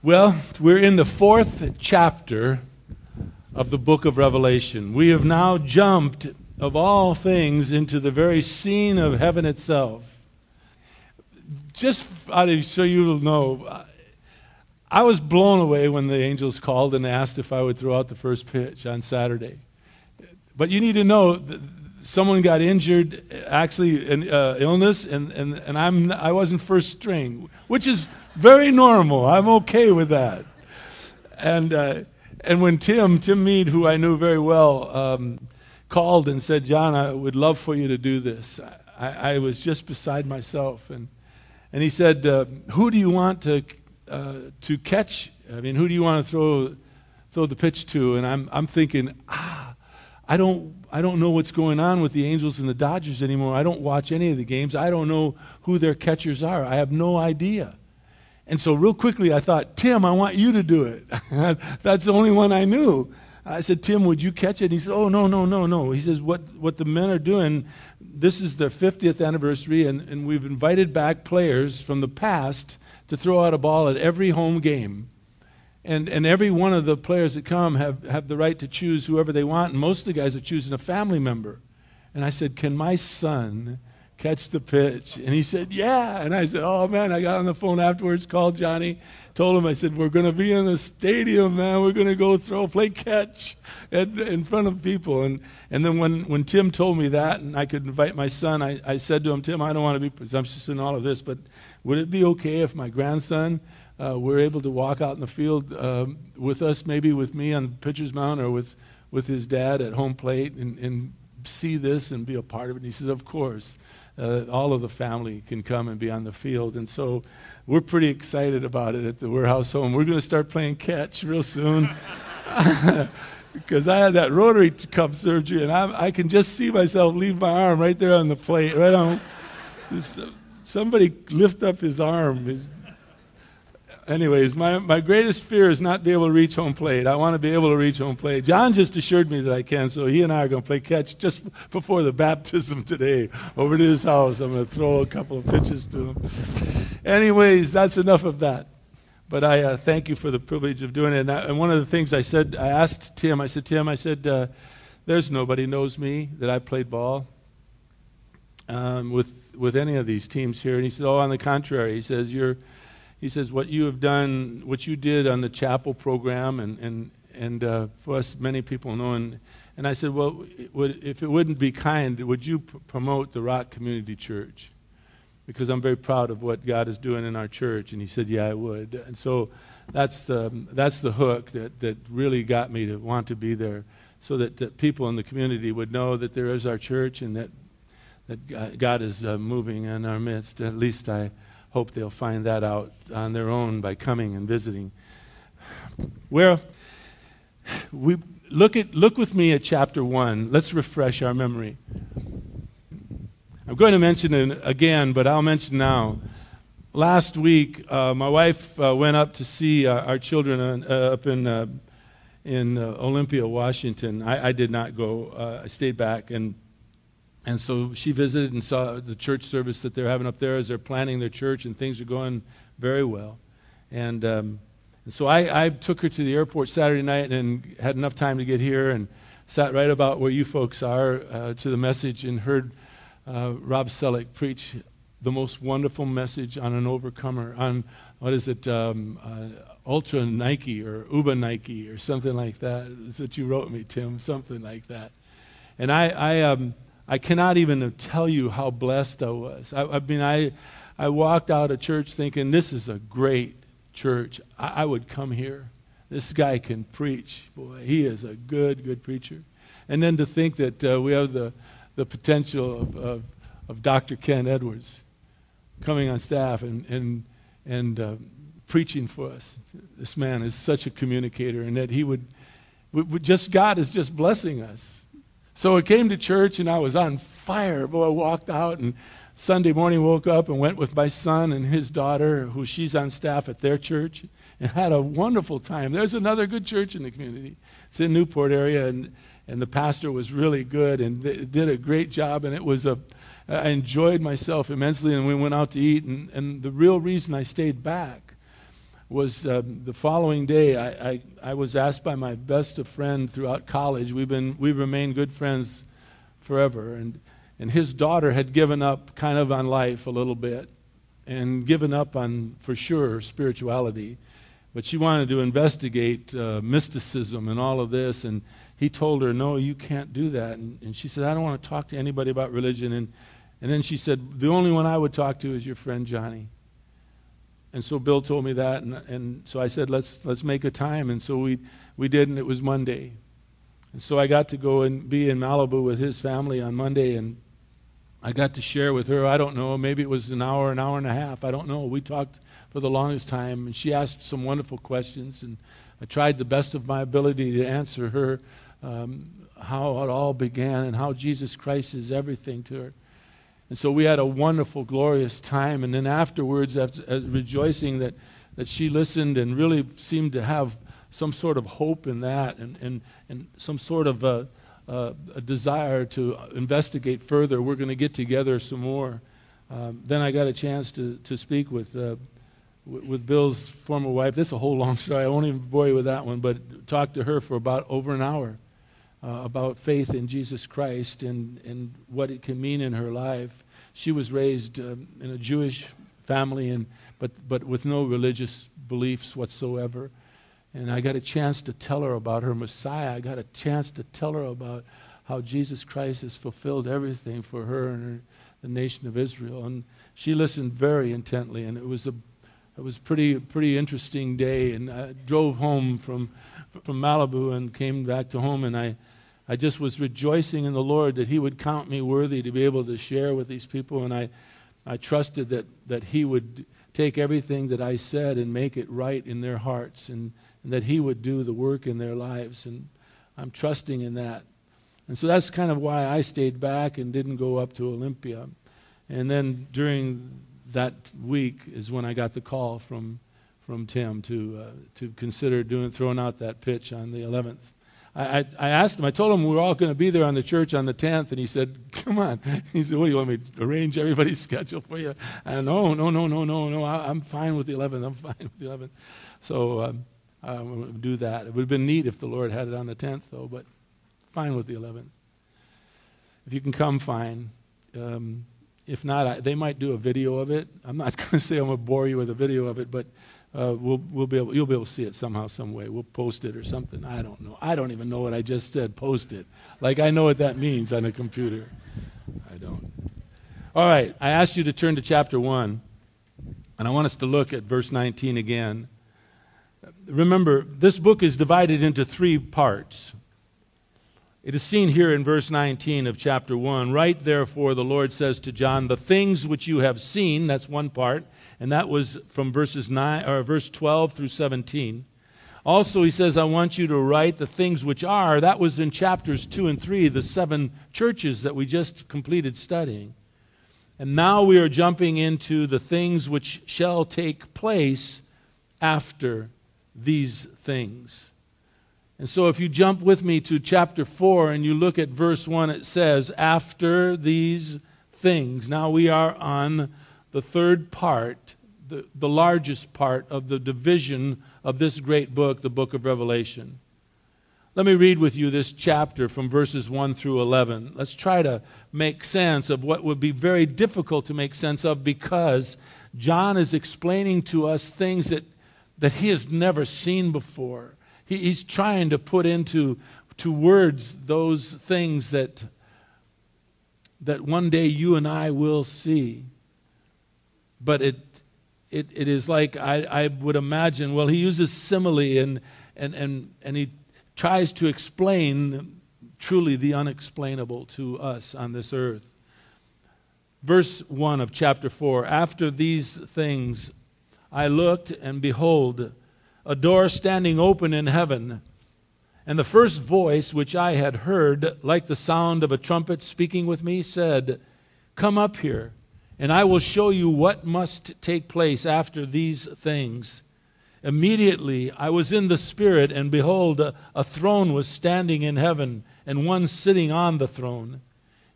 Well, we're in the fourth chapter of the book of Revelation. We have now jumped, of all things, into the very scene of heaven itself. Just so you'll know, I was blown away when the angels called and asked if I would throw out the first pitch on Saturday. But you need to know someone got injured, actually an uh, illness, and, and, and I'm, I wasn't first string, which is very normal. I'm okay with that. And, uh, and when Tim, Tim Mead, who I knew very well, um, called and said, John, I would love for you to do this, I, I was just beside myself. And, and he said, uh, Who do you want to, uh, to catch? I mean, who do you want to throw, throw the pitch to? And I'm, I'm thinking, ah, I don't, I don't know what's going on with the Angels and the Dodgers anymore. I don't watch any of the games. I don't know who their catchers are. I have no idea. And so, real quickly, I thought, Tim, I want you to do it. That's the only one I knew. I said, Tim, would you catch it? And he said, Oh, no, no, no, no. He says, What, what the men are doing, this is their 50th anniversary, and, and we've invited back players from the past to throw out a ball at every home game and, and every one of the players that come have, have the right to choose whoever they want, and most of the guys are choosing a family member. And I said, Can my son catch the pitch? And he said, Yeah. And I said, Oh, man, I got on the phone afterwards, called Johnny, told him, I said, We're going to be in the stadium, man. We're going to go throw, play catch at, in front of people. And, and then when, when Tim told me that, and I could invite my son, I, I said to him, Tim, I don't want to be presumptuous in all of this, but would it be okay if my grandson uh, we're able to walk out in the field um, with us, maybe with me on the pitcher's mound or with, with his dad at home plate and, and see this and be a part of it. And he says, Of course. Uh, all of the family can come and be on the field. And so we're pretty excited about it at the Werhas home. We're going to start playing catch real soon. Because I had that rotary cuff surgery, and I, I, can just see myself leave my arm right there on the plate, right on. somebody lift up his arm, his anyways, my, my greatest fear is not be able to reach home plate. I want to be able to reach home plate. John just assured me that I can, so he and I are going to play catch just before the baptism today over to his house. I'm going to throw a couple of pitches to him. anyways, that's enough of that. But I uh, thank you for the privilege of doing it. And, I, and, one of the things I said, I asked Tim, I said, Tim, I said, uh, there's nobody knows me that I played ball um, with, with any of these teams here. And he said, oh, on the contrary. He says, you're he says, What you have done, what you did on the chapel program, and, and, and uh, for us, many people know. And, and I said, Well, would, if it wouldn't be kind, would you promote the Rock Community Church? Because I'm very proud of what God is doing in our church. And he said, Yeah, I would. And so that's the, that's the hook that, that really got me to want to be there so that, that people in the community would know that there is our church and that, that God is uh, moving in our midst. At least I hope they'll find that out on their own by coming and visiting. Well, we look at look with me at chapter one. Let's refresh our memory. I'm going to mention it again, but I'll mention now. Last week, uh, my wife uh, went up to see uh, our children uh, up in uh, in uh, Olympia, Washington. I, I, did not go. I stayed back and and so she visited and saw the church service that they're having up there as they're planning their church, and things are going very well. And, um, and so I, I, took her to the airport Saturday night and had enough time to get here and sat right about where you folks are uh, to the message and heard uh, Rob Selleck preach the most wonderful message on an overcomer, on what is it, um, uh, Ultra Nike or Uba Nike or something like that. Is what you wrote me, Tim, something like that. And I, I um, I cannot even tell you how blessed I was. I, I mean, I, I walked out of church thinking, this is a great church. I, I would come here. This guy can preach. Boy, he is a good, good preacher. And then to think that uh, we have the, the potential of, of, of, Dr. Ken Edwards coming on staff and, and, and uh, preaching for us. This man is such a communicator, and that he would, would just, God is just blessing us. So I came to church and I was on fire. Boy, I walked out and Sunday morning woke up and went with my son and his daughter, who she's on staff at their church, and had a wonderful time. There's another good church in the community. It's in Newport area, and, and the pastor was really good and did a great job. And it was a, I enjoyed myself immensely. And we went out to eat. And, and the real reason I stayed back was um, the following day. I, I, I, was asked by my best of friend throughout college. We've been we've remained good friends forever, and and his daughter had given up kind of on life a little bit, and given up on for sure spirituality, but she wanted to investigate uh, mysticism and all of this, and he told her, "No, you can't do that." And, and she said, "I don't want to talk to anybody about religion." And and then she said, "The only one I would talk to is your friend Johnny." And so Bill told me that, and, and so I said, let's, let's make a time. And so we, we did, and it was Monday. And so I got to go and be in Malibu with his family on Monday, and I got to share with her. I don't know, maybe it was an hour, an hour and a half. I don't know. We talked for the longest time, and she asked some wonderful questions, and I tried the best of my ability to answer her um, how it all began and how Jesus Christ is everything to her. And so we had a wonderful, glorious time. And then afterwards, after uh, rejoicing that, that she listened and really seemed to have some sort of hope in that and, and, and some sort of a, a, a desire to investigate further, we're going to get together some more. Um, then I got a chance to, to speak with, uh, w- with Bill's former wife. This is a whole long story. I won't even bore you with that one, but talked to her for about over an hour uh, about faith in Jesus Christ and, and what it can mean in her life. She was raised um, in a Jewish family, and, but, but with no religious beliefs whatsoever. And I got a chance to tell her about her Messiah. I got a chance to tell her about how Jesus Christ has fulfilled everything for her and her, the nation of Israel. And she listened very intently, and it was a it was pretty pretty interesting day. And I drove home from from Malibu and came back to home, and I I just was rejoicing in the Lord that He would count me worthy to be able to share with these people. And I, I trusted that, that He would take everything that I said and make it right in their hearts and, and that He would do the work in their lives. And I'm trusting in that. And so that's kind of why I stayed back and didn't go up to Olympia. And then during that week is when I got the call from, from Tim to, uh, to consider doing, throwing out that pitch on the 11th. I, I asked him, I told him we were all going to be there on the church on the 10th, and he said, Come on. He said, What do you want me to arrange everybody's schedule for you? And no, no, no, no, no, no. I, am fine with the 11th. I'm fine with the 11th. So um, going to do that. It would have been neat if the Lord had it on the 10th, though, but fine with the 11th. If you can come, fine. Um, if not, I, they might do a video of it. I'm not going to say I'm going to bore you with a video of it, but uh, we'll, we'll be able, you'll be able to see it somehow, some way. We'll post it or something. I don't know. I don't even know what I just said. Post it. Like I know what that means on a computer. I don't. All right. I asked you to turn to chapter 1, and I want us to look at verse 19 again. Remember, this book is divided into three parts. It is seen here in verse 19 of chapter 1. Right, therefore, the Lord says to John, The things which you have seen, that's one part and that was from verses 9 or verse 12 through 17. Also, he says, I want you to write the things which are. That was in chapters 2 and 3, the seven churches that we just completed studying. And now we are jumping into the things which shall take place after these things. And so, if you jump with me to chapter 4 and you look at verse 1, it says, After these things. Now we are on the third part, the, the largest part of the division of this great book, the book of Revelation. Let me read with you this chapter from verses 1 through 11. Let's try to make sense of what would be very difficult to make sense of because John is explaining to us things that, that he has never seen before. He, he's trying to put into to words those things that, that one day you and I will see but it, it, it is like I, I would imagine, well, he uses simile and, and, and, and he tries to explain truly the unexplainable to us on this earth. Verse 1 of chapter 4 After these things I looked, and behold, a door standing open in heaven. And the first voice which I had heard, like the sound of a trumpet speaking with me, said, Come up here and I will show you what must take place after these things. Immediately I was in the Spirit, and behold, a, throne was standing in heaven, and one sitting on the throne.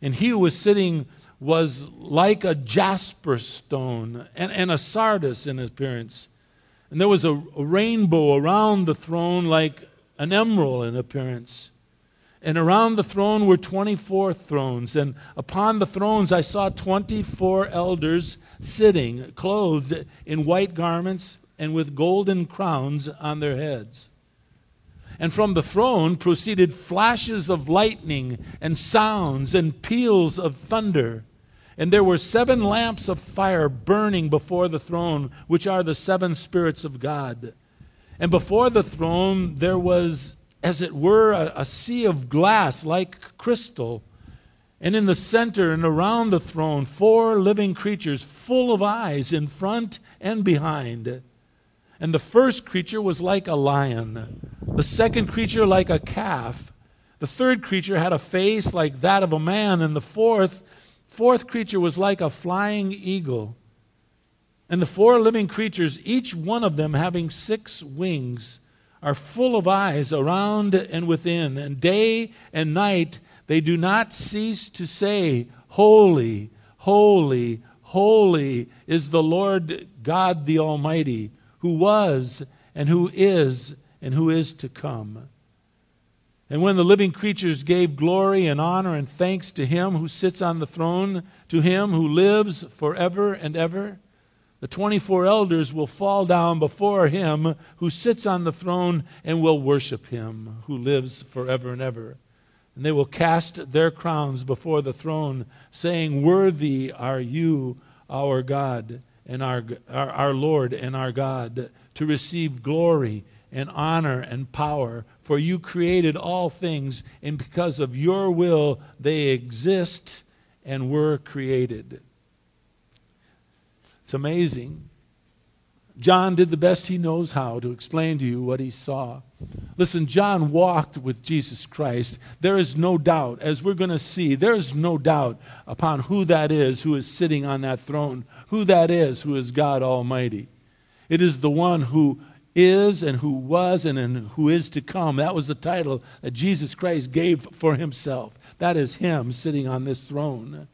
And he who was sitting was like a jasper stone and, and a sardis in appearance. And there was a, a rainbow around the throne like an emerald in appearance. And around the throne were 24 thrones. And upon the thrones I saw 24 elders sitting, clothed in white garments and with golden crowns on their heads. And from the throne proceeded flashes of lightning and sounds and peals of thunder. And there were seven lamps of fire burning before the throne, which are the seven spirits of God. And before the throne there was, as it were, a, a, sea of glass like crystal. And in the center and around the throne, four living creatures full of eyes in front and behind. And the first creature was like a lion, the second creature like a calf. The third creature had a face like that of a man, and the fourth fourth creature was like a flying eagle. And the four living creatures, each one of them having six wings, are full of eyes around and within. And day and night they do not cease to say, Holy, holy, holy is the Lord God the Almighty, who was and who is and who is to come. And when the living creatures gave glory and honor and thanks to him who sits on the throne, to him who lives forever and ever, the 24 elders will fall down before him who sits on the throne and will worship him who lives forever and ever. And they will cast their crowns before the throne, saying, Worthy are you, our God and our, our, our Lord and our God, to receive glory and honor and power for you created all things, and because of your will they exist and were created. It's amazing. John did the best he knows how to explain to you what he saw. Listen, John walked with Jesus Christ. There is no doubt, as we're going to see, there is no doubt upon who that is who is sitting on that throne, who that is who is God Almighty. It is the one who is and who was and, and who is to come. That was the title that Jesus Christ gave for himself. That is him sitting on this throne.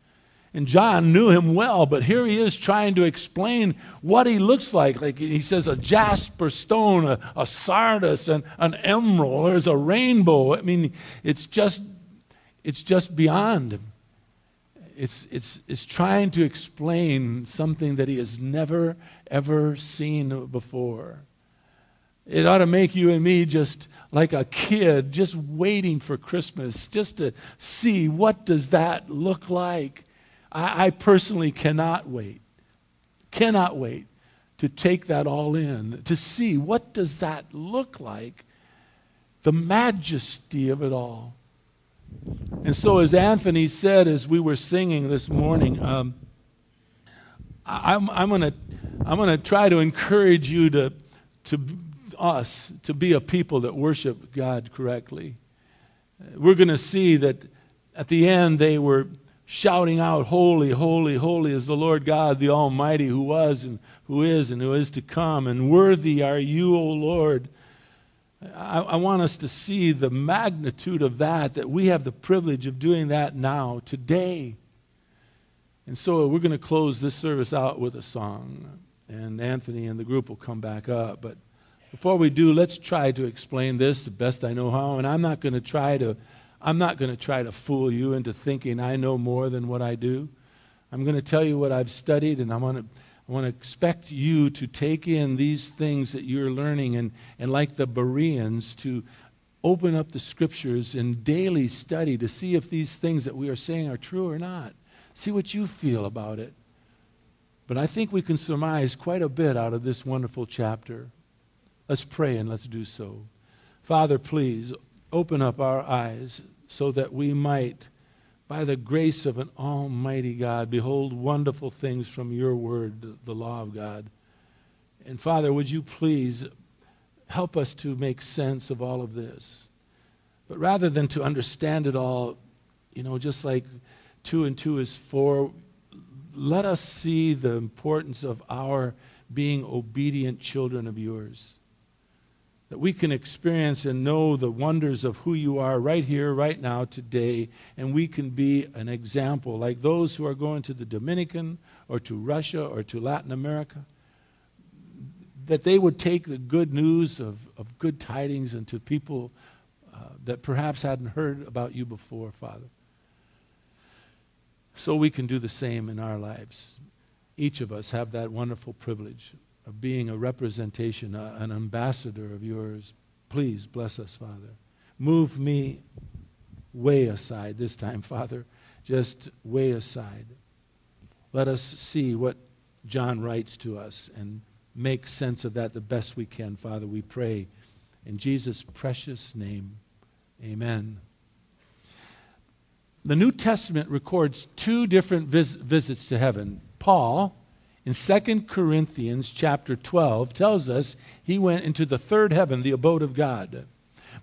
And John knew him well, but here he is trying to explain what he looks like. Like he says, a jasper stone, a, a sardis, an, an emerald, there's a rainbow. I mean, it's just, it's just beyond. It's, it's, it's trying to explain something that he has never, ever seen before. It ought to make you and me just like a kid, just waiting for Christmas, just to see what does that look like. I, I personally cannot wait, cannot wait to take that all in, to see what does that look like, the majesty of it all. And so, as Anthony said as we were singing this morning, um, I'm, I'm going to I'm gonna try to encourage you to, to us to be a people that worship God correctly. We're going to see that at the end they were shouting out, Holy, holy, holy is the Lord God, the Almighty, who was and who is and who is to come, and worthy are you, O Lord. I, I, want us to see the magnitude of that, that we have the privilege of doing that now, today. And so we're going to close this service out with a song, and Anthony and the group will come back up. But before we do, let's try to explain this the best I know how. And I'm not going to try to I'm not going to try to fool you into thinking I know more than what I do. I'm going to tell you what I've studied, and I want to I want to expect you to take in these things that you're learning and, and like the Bereans, to open up the scriptures in daily study to see if these things that we are saying are true or not. See what you feel about it. But I think we can surmise quite a bit out of this wonderful chapter. Let's pray and let's do so. Father, please open up our eyes so that we might, by the grace of an almighty God, behold wonderful things from your word, the law of God. And Father, would you please help us to make sense of all of this? But rather than to understand it all, you know, just like two and two is four, let us see the importance of our being obedient children of yours that we can experience and know the wonders of who you are right here, right now, today, and we can be an example like those who are going to the Dominican or to Russia or to Latin America. that they would take the good news of, of good tidings into people uh, that perhaps hadn't heard about you before, Father. So we can do the same in our lives. Each of us have that wonderful privilege of being a representation, uh, an ambassador of yours. Please bless us, Father. Move me way aside this time, Father. Just way aside. Let us see what John writes to us and make sense of that the best we can, Father. We pray in Jesus' precious name. Amen. The New Testament records two different vis- visits to heaven. Paul, in 2 Corinthians chapter 12, tells us he went into the third heaven, the abode of God.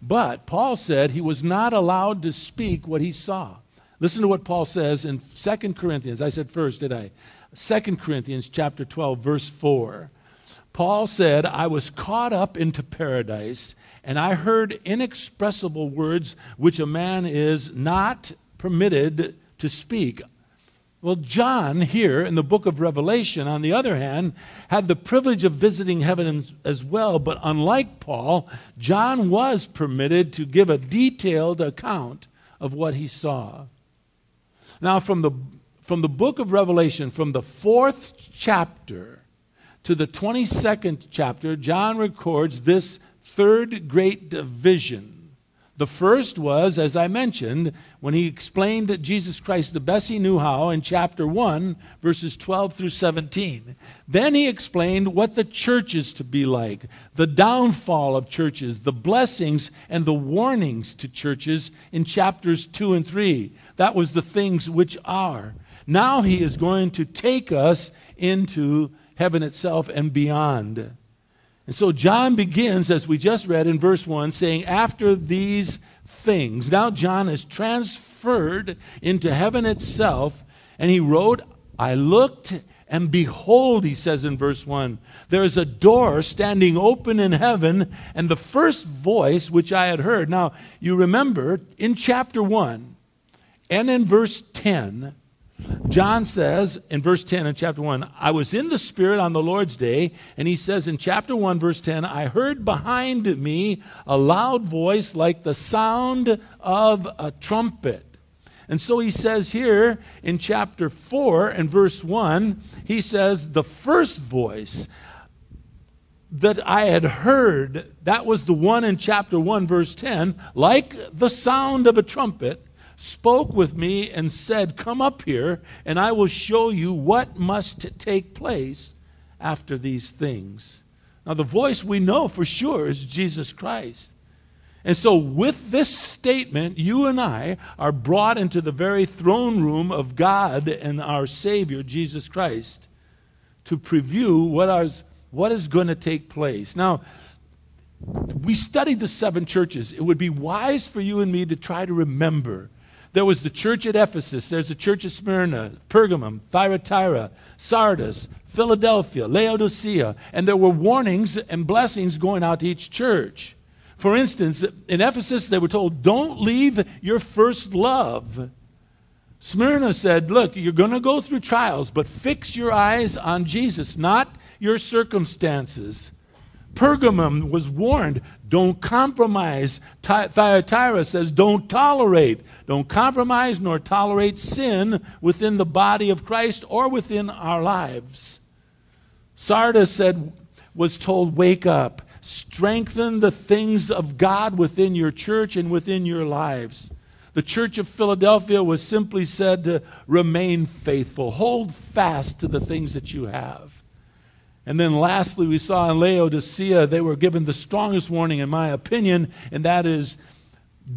But Paul said he was not allowed to speak what he saw. Listen to what Paul says in 2 Corinthians. I said first, did I? 2 Corinthians chapter 12 verse 4. Paul said, "I was caught up into paradise, and I heard inexpressible words which a man is not permitted to speak." Well, John here in the book of Revelation, on the other hand, had the privilege of visiting heaven as well, but unlike Paul, John was permitted to give a detailed account of what he saw. Now, from the, from the book of Revelation, from the fourth chapter to the 22nd chapter, John records this third great division the first was, as I mentioned, when he explained that Jesus Christ the best he knew how in chapter 1, verses 12 through 17. Then he explained what the church is to be like, the downfall of churches, the blessings and the warnings to churches in chapters 2 and 3. That was the things which are. Now he is going to take us into heaven itself and beyond. And so John begins, as we just read in verse 1, saying, After these things. Now John is transferred into heaven itself, and he wrote, I looked, and behold, he says in verse 1, there is a door standing open in heaven, and the first voice which I had heard. Now, you remember in chapter 1 and in verse 10, John says in verse 10 in chapter 1, I was in the Spirit on the Lord's day. And he says in chapter 1, verse 10, I heard behind me a loud voice like the sound of a trumpet. And so he says here in chapter 4 and verse 1, he says, The first voice that I had heard, that was the one in chapter 1, verse 10, like the sound of a trumpet spoke with me and said, Come up here, and I will show you what must take place after these things. Now, the voice we know for sure is Jesus Christ. And so, with this statement, you and I are brought into the very throne room of God and our Savior, Jesus Christ, to preview what, is, what is going to take place. Now, we studied the seven churches. It would be wise for you and me to try to remember there was the church at Ephesus, there's the church at Smyrna, Pergamum, Thyatira, Sardis, Philadelphia, Laodicea, and there were warnings and blessings going out to each church. For instance, in Ephesus, they were told, Don't leave your first love. Smyrna said, Look, you're going to go through trials, but fix your eyes on Jesus, not your circumstances. Pergamum was warned don't compromise. Thyatira says don't tolerate. Don't compromise nor tolerate sin within the body of Christ or within our lives. Sardis said, was told, wake up. Strengthen the things of God within your church and within your lives. The church of Philadelphia was simply said to remain faithful, hold fast to the things that you have. And then lastly, we saw in Laodicea, they were given the strongest warning, in my opinion, and that is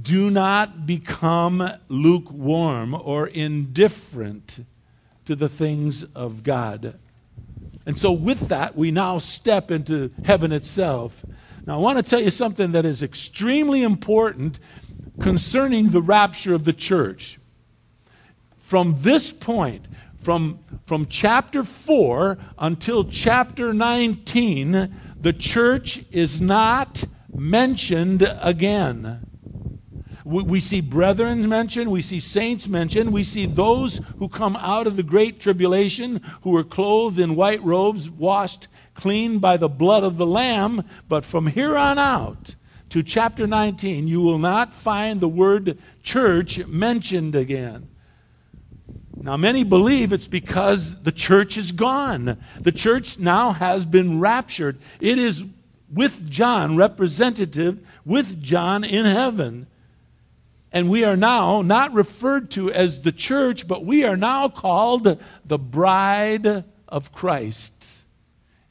do not become lukewarm or indifferent to the things of God. And so, with that, we now step into heaven itself. Now, I want to tell you something that is extremely important concerning the rapture of the church. From this point, from, from chapter 4 until chapter 19, the church is not mentioned again. We, we see brethren mentioned, we see saints mentioned, we see those who come out of the great tribulation, who are clothed in white robes, washed clean by the blood of the Lamb. But from here on out to chapter 19, you will not find the word church mentioned again. Now, many believe it's because the church is gone. The church now has been raptured. It is with John, representative with John in heaven. And we are now not referred to as the church, but we are now called the bride of Christ.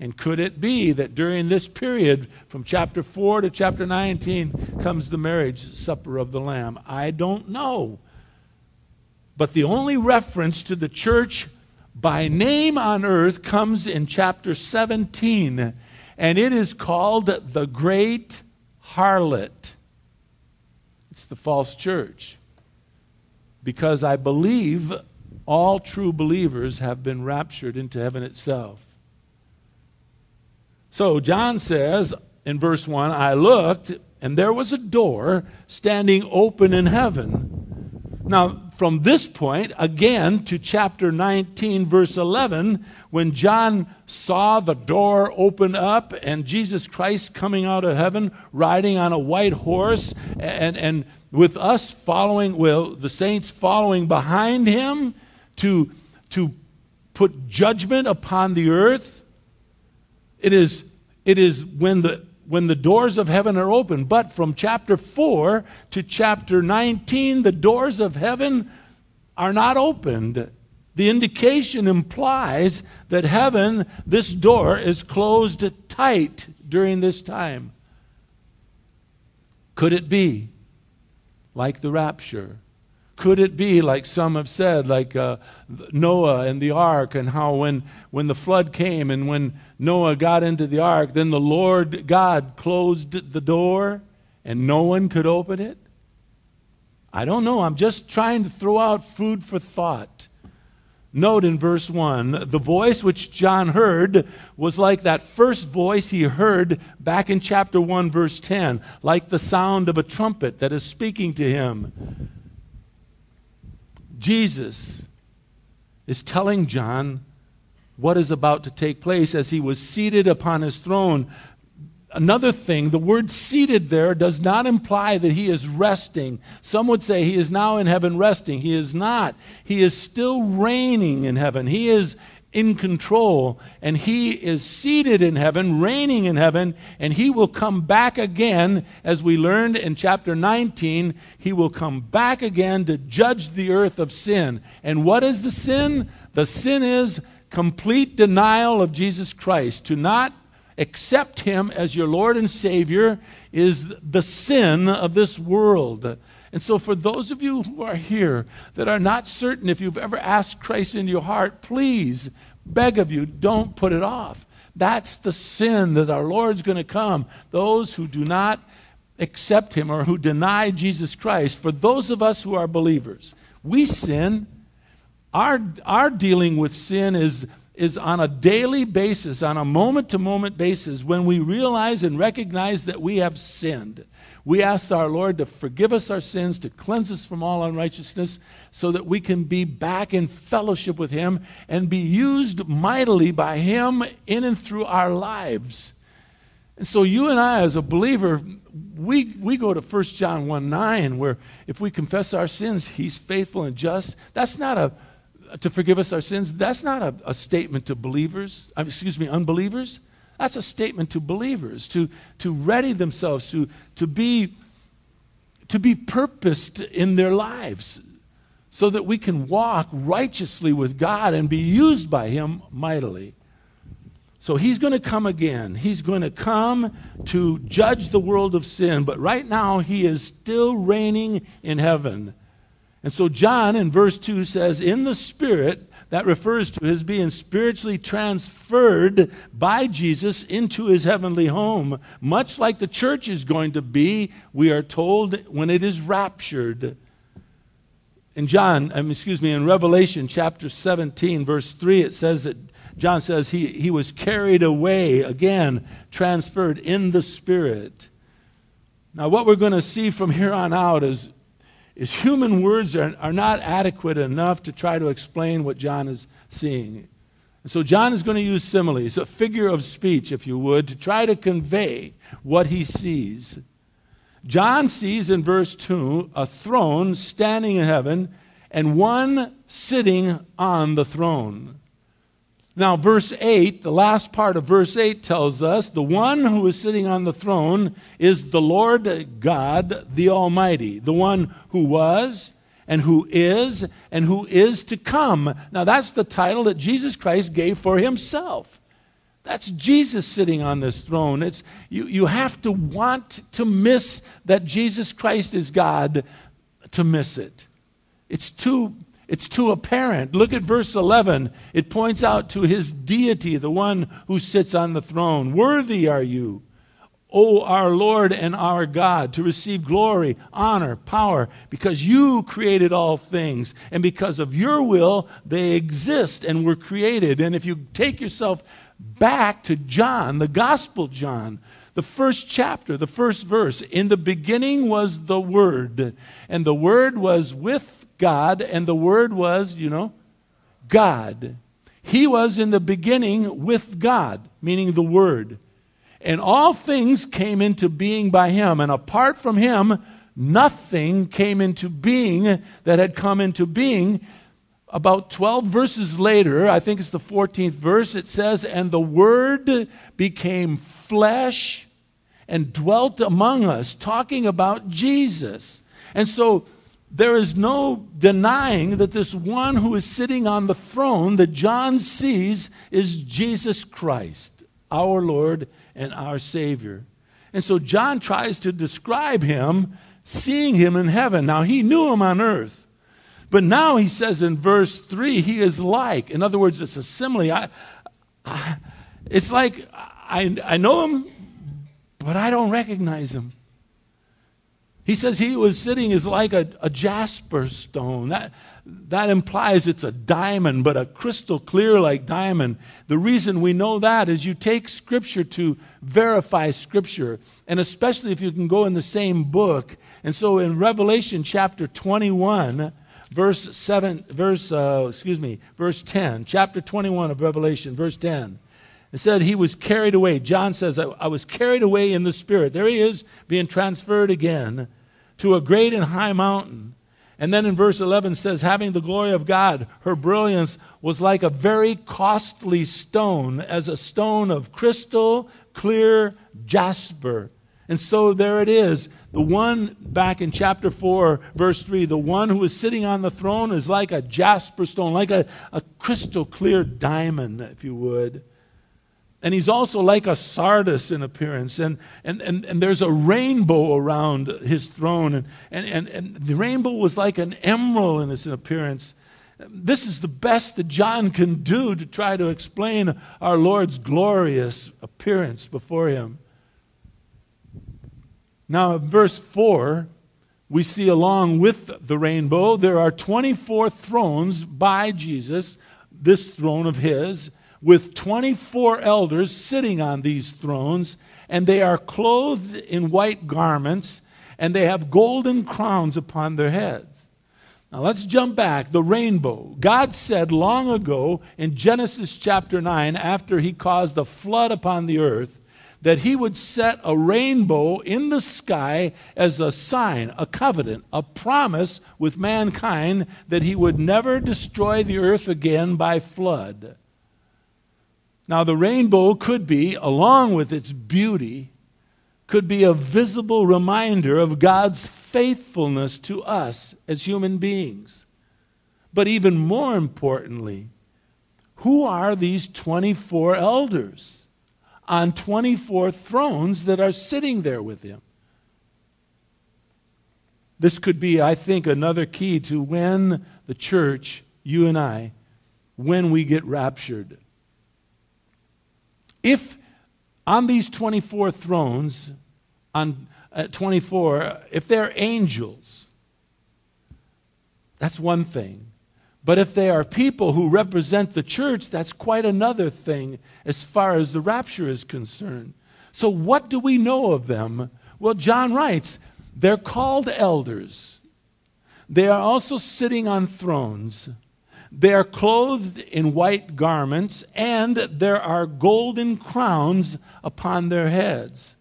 And could it be that during this period, from chapter 4 to chapter 19, comes the marriage supper of the Lamb? I don't know. But the only reference to the church by name on earth comes in chapter 17, and it is called the Great Harlot. It's the false church. Because I believe all true believers have been raptured into heaven itself. So John says in verse 1 I looked, and there was a door standing open in heaven. Now, from this point again to chapter 19, verse 11, when John saw the door open up and Jesus Christ coming out of heaven riding on a white horse, and, and with us following, well, the saints following behind him to, to put judgment upon the earth. It is, it is when the when the doors of heaven are open. But from chapter 4 to chapter 19, the doors of heaven are not opened. The indication implies that heaven, this door, is closed tight during this time. Could it be like the rapture? Could it be, like some have said, like uh, Noah and the ark, and how when, when the flood came and when Noah got into the ark, then the Lord God closed the door and no one could open it? I don't know. I'm just trying to throw out food for thought. Note in verse 1 the voice which John heard was like that first voice he heard back in chapter 1, verse 10, like the sound of a trumpet that is speaking to him. Jesus is telling John what is about to take place as he was seated upon his throne. Another thing, the word seated there does not imply that he is resting. Some would say he is now in heaven resting. He is not. He is still reigning in heaven. He is in control, and he is seated in heaven, reigning in heaven, and he will come back again, as we learned in chapter 19. He will come back again to judge the earth of sin. And what is the sin? The sin is complete denial of Jesus Christ, to not accept him as your Lord and Savior is the sin of this world. And so, for those of you who are here that are not certain if you've ever asked Christ into your heart, please, beg of you, don't put it off. That's the sin that our Lord's going to come. Those who do not accept Him or who deny Jesus Christ, for those of us who are believers, we sin. Our, our dealing with sin is, is on a daily basis, on a moment to moment basis, when we realize and recognize that we have sinned. We ask our Lord to forgive us our sins, to cleanse us from all unrighteousness, so that we can be back in fellowship with Him and be used mightily by Him in and through our lives. And so, you and I, as a believer, we, we go to 1 John 1 9, where if we confess our sins, He's faithful and just. That's not a, to forgive us our sins, that's not a, a statement to believers, excuse me, unbelievers. That's a statement to believers to, to ready themselves to, to, be, to be purposed in their lives so that we can walk righteously with God and be used by Him mightily. So He's going to come again. He's going to come to judge the world of sin, but right now He is still reigning in heaven. And so John in verse 2 says, In the Spirit, that refers to his being spiritually transferred by Jesus into his heavenly home, much like the church is going to be, we are told, when it is raptured. In John, excuse me, in Revelation chapter 17, verse 3, it says that John says he, he was carried away, again, transferred in the Spirit. Now, what we're going to see from here on out is is human words are, are not adequate enough to try to explain what John is seeing. And so John is going to use similes, a figure of speech, if you would, to try to convey what he sees. John sees in verse 2 a throne standing in heaven and one sitting on the throne. Now, verse 8, the last part of verse 8 tells us the one who is sitting on the throne is the Lord God, the Almighty, the one who was and who is and who is to come. Now, that's the title that Jesus Christ gave for himself. That's Jesus sitting on this throne. It's, you, you have to want to miss that Jesus Christ is God to miss it. It's too it's too apparent. Look at verse 11. It points out to his deity, the one who sits on the throne. Worthy are you, O our Lord and our God, to receive glory, honor, power, because you created all things, and because of your will they exist and were created. And if you take yourself back to John, the Gospel John, the first chapter, the first verse, in the beginning was the Word, and the Word was with God, and the Word was, you know, God. He was in the beginning with God, meaning the Word. And all things came into being by Him, and apart from Him, nothing came into being that had come into being. About 12 verses later, I think it's the 14th verse, it says, And the Word became flesh and dwelt among us, talking about Jesus. And so there is no denying that this one who is sitting on the throne that John sees is Jesus Christ, our Lord and our Savior. And so John tries to describe him, seeing him in heaven. Now, he knew him on earth. But now he says in verse 3, he is like. In other words, it's a simile. I, I, it's like I, I know him, but I don't recognize him. He says he was sitting is like a, a jasper stone. That, that implies it's a diamond, but a crystal clear like diamond. The reason we know that is you take Scripture to verify Scripture, and especially if you can go in the same book. And so in Revelation chapter 21, verse 7, verse, uh, excuse me, verse 10, chapter 21 of Revelation, verse 10. It said he was carried away. John says, I, I was carried away in the Spirit. There he is, being transferred again to a great and high mountain. And then in verse 11 says, having the glory of God, her brilliance was like a very costly stone, as a stone of crystal, clear jasper. And so there it is. The one back in chapter 4, verse 3, the one who is sitting on the throne is like a jasper stone, like a, a crystal clear diamond, if you would. And he's also like a sardis in appearance. And, and, and, and there's a rainbow around his throne. And, and, and, and the rainbow was like an emerald in its appearance. This is the best that John can do to try to explain our Lord's glorious appearance before him. Now, in verse 4, we see along with the rainbow, there are 24 thrones by Jesus, this throne of his with 24 elders sitting on these thrones, and they are clothed in white garments, and they have golden crowns upon their heads. Now let's jump back. The rainbow. God said long ago in Genesis chapter 9, after he caused a flood upon the earth, that he would set a rainbow in the sky as a sign, a covenant, a promise with mankind that he would never destroy the earth again by flood. Now, the rainbow could be, along with its beauty, could be a visible reminder of God's faithfulness to us as human beings. But even more importantly, who are these 24 elders on 24 thrones that are sitting there with him? This could be, I think, another key to when the church, you and I, when we get raptured. If on these 24 thrones, on uh, 24, if they're angels, that's one thing. But if they are people who represent the church, that's quite another thing as far as the rapture is concerned. So, what do we know of them? Well, John writes, they're called elders. They are also sitting on thrones. They are clothed in white garments, and there are golden crowns upon their heads.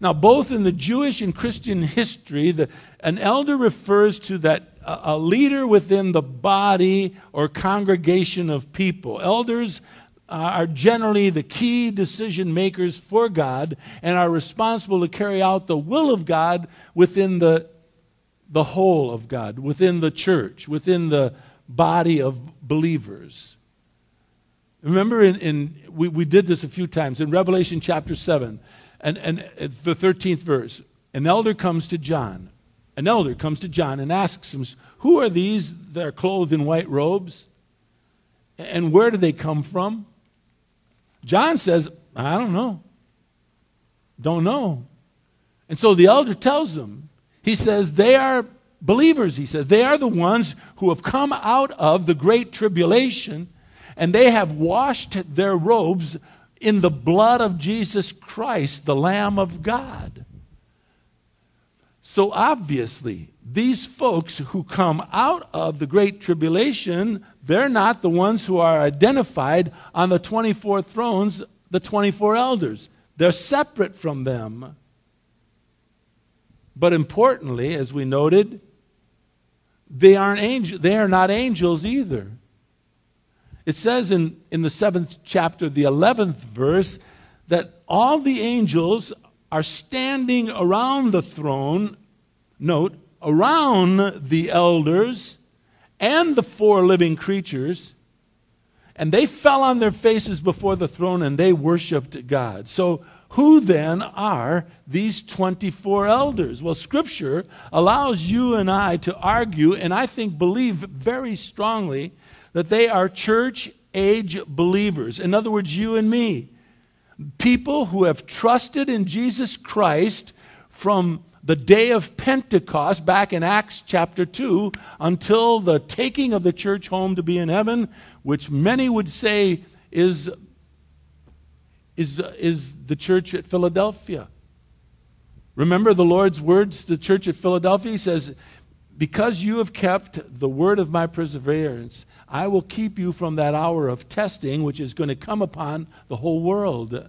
Now, both in the Jewish and Christian history, the, an elder refers to that a, a leader within the body or congregation of people. Elders uh, are generally the key decision makers for God and are responsible to carry out the will of God within the, the whole of God, within the church, within the body of believers. Remember, in, in we, we did this a few times in Revelation chapter 7 and, and the 13th verse. An elder comes to John. An elder comes to John and asks him, Who are these that are clothed in white robes? And where do they come from? John says, I don't know. Don't know. And so the elder tells him, he says, they are believers, he says. They are the ones who have come out of the great tribulation and they have washed their robes in the blood of Jesus Christ, the Lamb of God. So obviously, these folks who come out of the Great Tribulation, they're not the ones who are identified on the 24 thrones, the 24 elders. They're separate from them. But importantly, as we noted, they, aren't angel, they are not angels either. It says in, in the seventh chapter, the 11th verse, that all the angels are standing around the throne, note, around the elders and the four living creatures, and they fell on their faces before the throne and they worshiped God. So, who then are these 24 elders? Well, Scripture allows you and I to argue, and I think believe very strongly, that they are church age believers. In other words, you and me. People who have trusted in Jesus Christ from the day of Pentecost back in Acts chapter 2 until the taking of the church home to be in heaven, which many would say is, is, is the church at Philadelphia. Remember the Lord's words to the church at Philadelphia? He says, Because you have kept the word of my perseverance, I will keep you from that hour of testing which is going to come upon the whole world.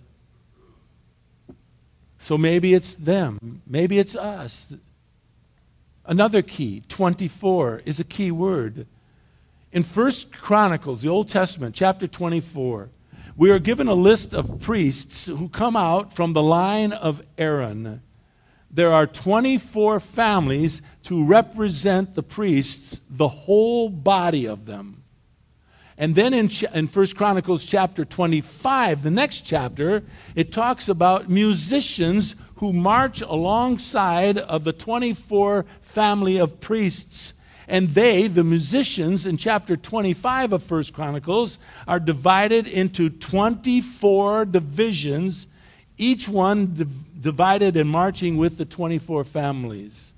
So maybe it's them, maybe it's us. Another key, 24, is a key word. In First Chronicles, the Old Testament, chapter 24, we are given a list of priests who come out from the line of Aaron. There are 24 families to represent the priests, the whole body of them. And then in, in 1 Chronicles chapter 25, the next chapter, it talks about musicians who march alongside of the 24 family of priests. And they, the musicians, in chapter 25 of First Chronicles, are divided into 24 divisions, each one div- divided and marching with the 24 families.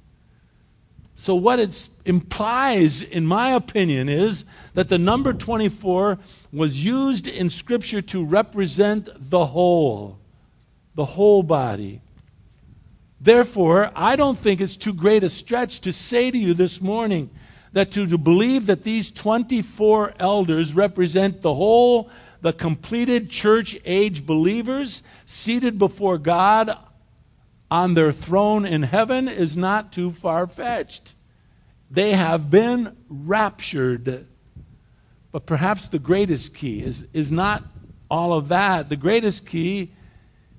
So, what it implies, in my opinion, is that the number 24 was used in Scripture to represent the whole, the whole body. Therefore, I don't think it's too great a stretch to say to you this morning that to, believe that these 24 elders represent the whole, the completed church age believers seated before God on their throne in heaven is not too far fetched. They have been raptured. But perhaps the greatest key is, is not all of that. The greatest key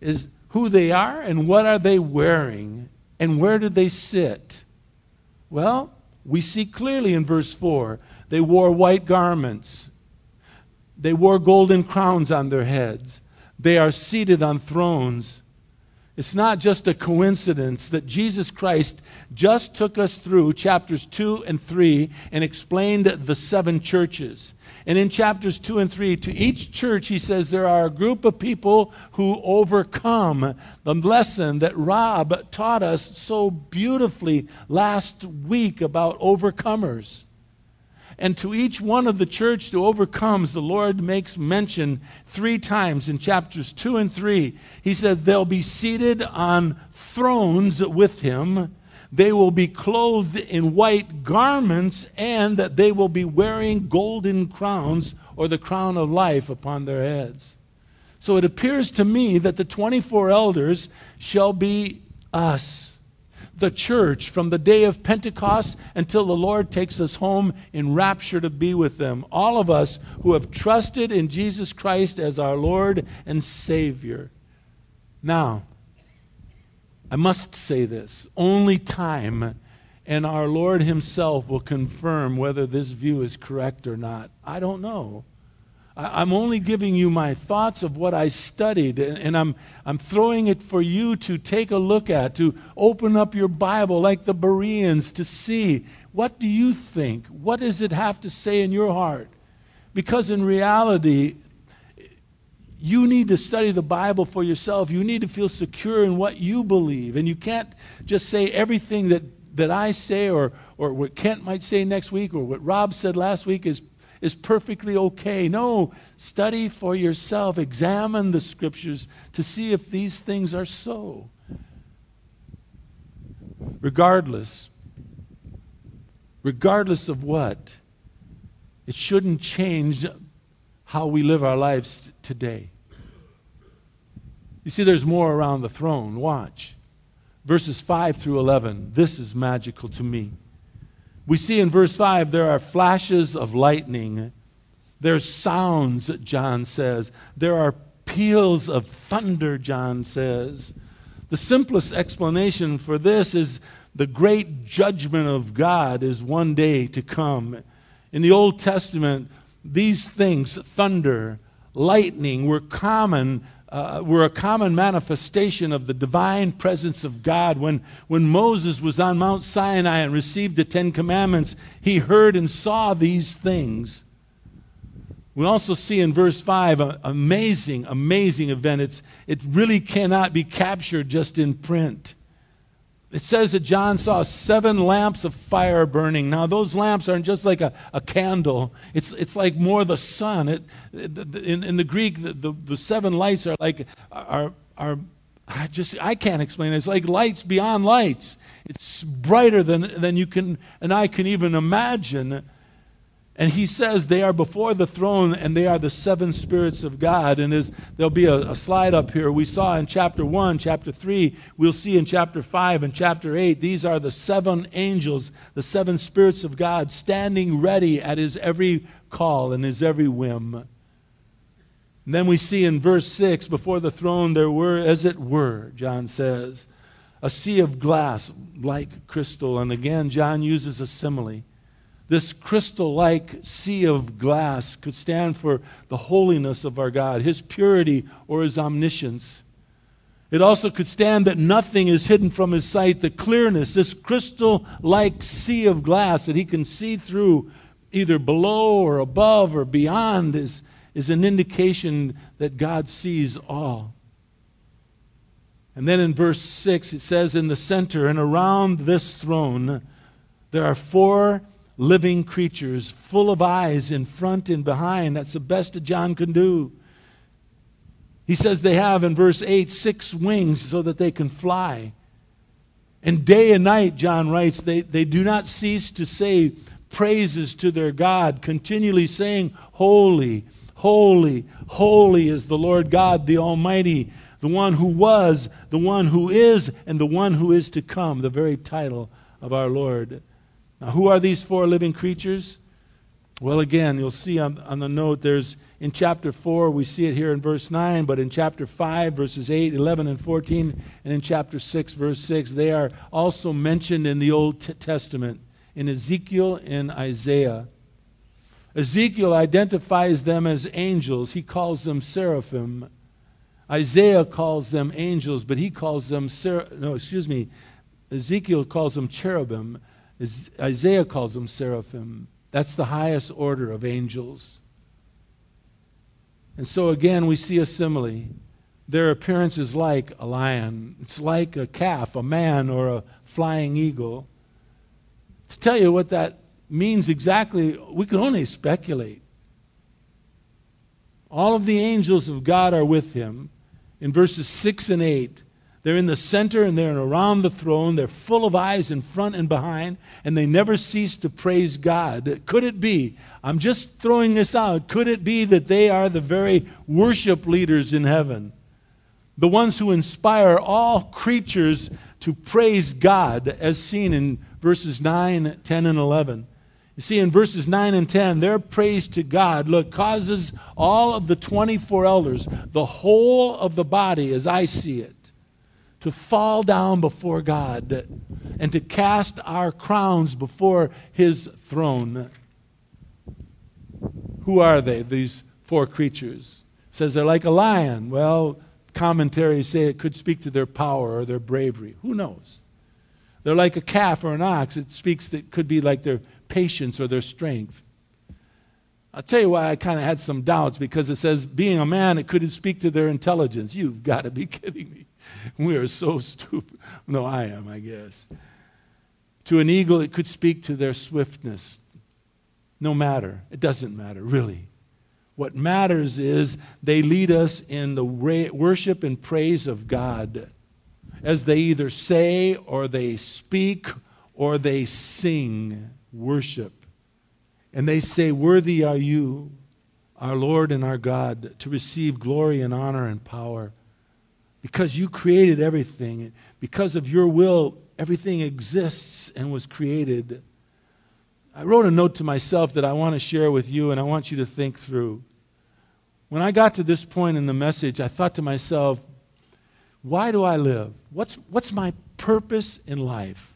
is who they are and what are they wearing and where do they sit. Well, we see clearly in verse 4 they wore white garments, they wore golden crowns on their heads, they are seated on thrones. It's not just a coincidence that Jesus Christ just took us through chapters 2 and 3 and explained the seven churches. And in chapters 2 and 3, to each church, he says there are a group of people who overcome the lesson that Rob taught us so beautifully last week about overcomers. And to each one of the church who overcomes, the Lord makes mention three times in chapters 2 and 3. He said they'll be seated on thrones with him. They will be clothed in white garments and that they will be wearing golden crowns or the crown of life upon their heads. So it appears to me that the 24 elders shall be us, the church, from the day of Pentecost until the Lord takes us home in rapture to be with them. All of us who have trusted in Jesus Christ as our Lord and Savior. Now, I must say this only time and our Lord Himself will confirm whether this view is correct or not. I don't know. I'm only giving you my thoughts of what I studied, and I'm, I'm throwing it for you to take a look at, to open up your Bible like the Bereans to see what do you think? What does it have to say in your heart? Because in reality, you need to study the Bible for yourself. You need to feel secure in what you believe. And you can't just say everything that, that I say or, or what Kent might say next week or what Rob said last week is, is perfectly okay. No, study for yourself. Examine the scriptures to see if these things are so. Regardless, regardless of what, it shouldn't change how we live our lives today. You see, there's more around the throne. Watch. Verses 5 through 11. This is magical to me. We see in verse 5 there are flashes of lightning. There's sounds, John says. There are peals of thunder, John says. The simplest explanation for this is the great judgment of God is one day to come. In the Old Testament, these things, thunder, lightning, were common uh, were a common manifestation of the divine presence of God. When, when Moses was on Mount Sinai and received the Ten Commandments, he heard and saw these things. We also see in verse 5 an amazing, amazing event. It's, it really cannot be captured just in print. It says that John saw seven lamps of fire burning. Now, those lamps aren't just like a, a candle, it's, it's like more the sun. It, in, in the Greek, the, the, the seven lights are like, are, are I just I can't explain it. It's like lights beyond lights. It's brighter than, than you can and I can even imagine. And he says they are before the throne and they are the seven spirits of God. And as there'll be a, a, slide up here, we saw in chapter 1, chapter 3, we'll see in chapter 5 and chapter 8, these are the seven angels, the seven spirits of God, standing ready at his every call and his every whim. And then we see in verse 6, before the throne there were, as it were, John says, a sea of glass like crystal. And again, John uses a simile. This crystal like sea of glass could stand for the holiness of our God, His purity or His omniscience. It also could stand that nothing is hidden from His sight, the clearness, this crystal like sea of glass that He can see through either below or above or beyond is, is an indication that God sees all. And then in verse 6, it says, In the center and around this throne, there are four living creatures, full of eyes in front and behind. That's the best that John can do. He says they have, in verse 8, six wings so that they can fly. And day and night, John writes, they, they do not cease to say praises to their God, continually saying, Holy, holy, holy is the Lord God, the Almighty, the one who was, the one who is, and the one who is to come, the very title of our Lord. Now, who are these four living creatures? Well, again, you'll see on, on the note, there's in chapter 4, we see it here in verse 9, but in chapter 5, verses 8, 11, and 14, and in chapter 6, verse 6, they are also mentioned in the Old T- Testament, in Ezekiel and Isaiah. Ezekiel identifies them as angels, he calls them seraphim. Isaiah calls them angels, but he calls them, ser- no, excuse me, Ezekiel calls them cherubim. Isaiah calls them seraphim. That's the highest order of angels. And so again, we see a simile. Their appearance is like a lion, it's like a calf, a man, or a flying eagle. To tell you what that means exactly, we can only speculate. All of the angels of God are with him. In verses 6 and 8, They're in the center and they're around the throne. They're full of eyes in front and behind, and they never cease to praise God. Could it be? I'm just throwing this out. Could it be that they are the very worship leaders in heaven? The ones who inspire all creatures to praise God, as seen in verses 9, 10, and 11. You see, in verses 9 and 10, their praise to God, look, causes all of the 24 elders, the whole of the body, as I see it, to fall down before God and to cast our crowns before his throne. Who are they, these four creatures? It says they're like a lion. Well, commentaries say it could speak to their power or their bravery. Who knows? They're like a calf or an ox. It speaks that could be like their patience or their strength. I'll tell you why I kind of had some doubts because it says, being a man, it couldn't speak to their intelligence. You've got to be kidding me. We are so stupid. No, I am, I guess. To an eagle, it could speak to their swiftness. No matter. It doesn't matter, really. What matters is they lead us in the worship and praise of God as they either say or they speak or they sing worship. And they say, Worthy are you, our Lord and our God, to receive glory and honor and power because you created everything. Because of your will, everything exists and was created. I wrote a note to myself that I want to share with you, and I want you to think through. When I got to this point in the message, I thought to myself, why do I live? What's, what's my purpose in life?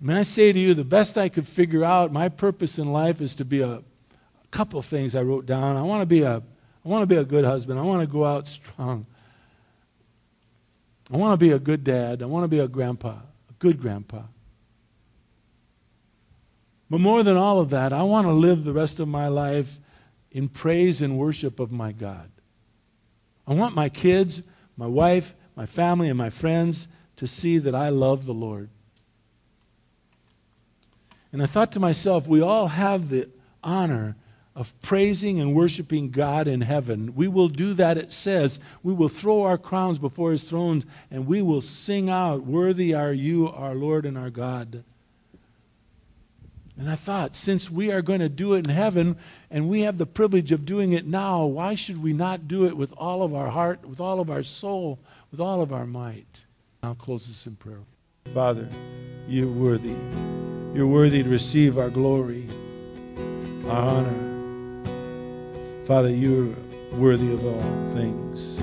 May I say to you, the best I could figure out, my purpose in life is to be a, a couple things I wrote down. I want to be a I want to be a good husband. I want to go out strong. I want to be a good dad. I want to be a grandpa, a good grandpa. But more than all of that, I want to live the rest of my life in praise and worship of my God. I want my kids, my wife, my family, and my friends to see that I love the Lord. And I thought to myself, we all have the honor of praising and worshiping God in heaven. We will do that, it says. We will throw our crowns before his throne and we will sing out, Worthy are you, our Lord and our God. And I thought, since we are going to do it in heaven and we have the privilege of doing it now, why should we not do it with all of our heart, with all of our soul, with all of our might? I'll close this in prayer. Father, you're worthy. You're worthy to receive our glory, our honor Father, you're worthy of all things.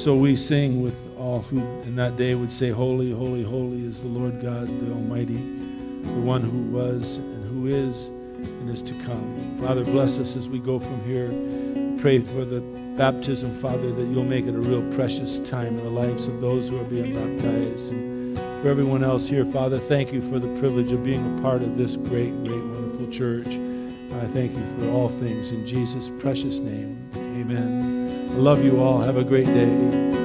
So we sing with all who in that day would say, Holy, holy, holy is the Lord God, the Almighty, the one who was and who is and is to come. Father, bless us as we go from here. Pray for the baptism, Father, that you'll make it a real precious time in the lives of those who are being baptized. And for everyone else here, Father, thank you for the privilege of being a part of this great, great, wonderful church. I thank you for all things in Jesus' precious name. Amen. I love you all. Have a great day.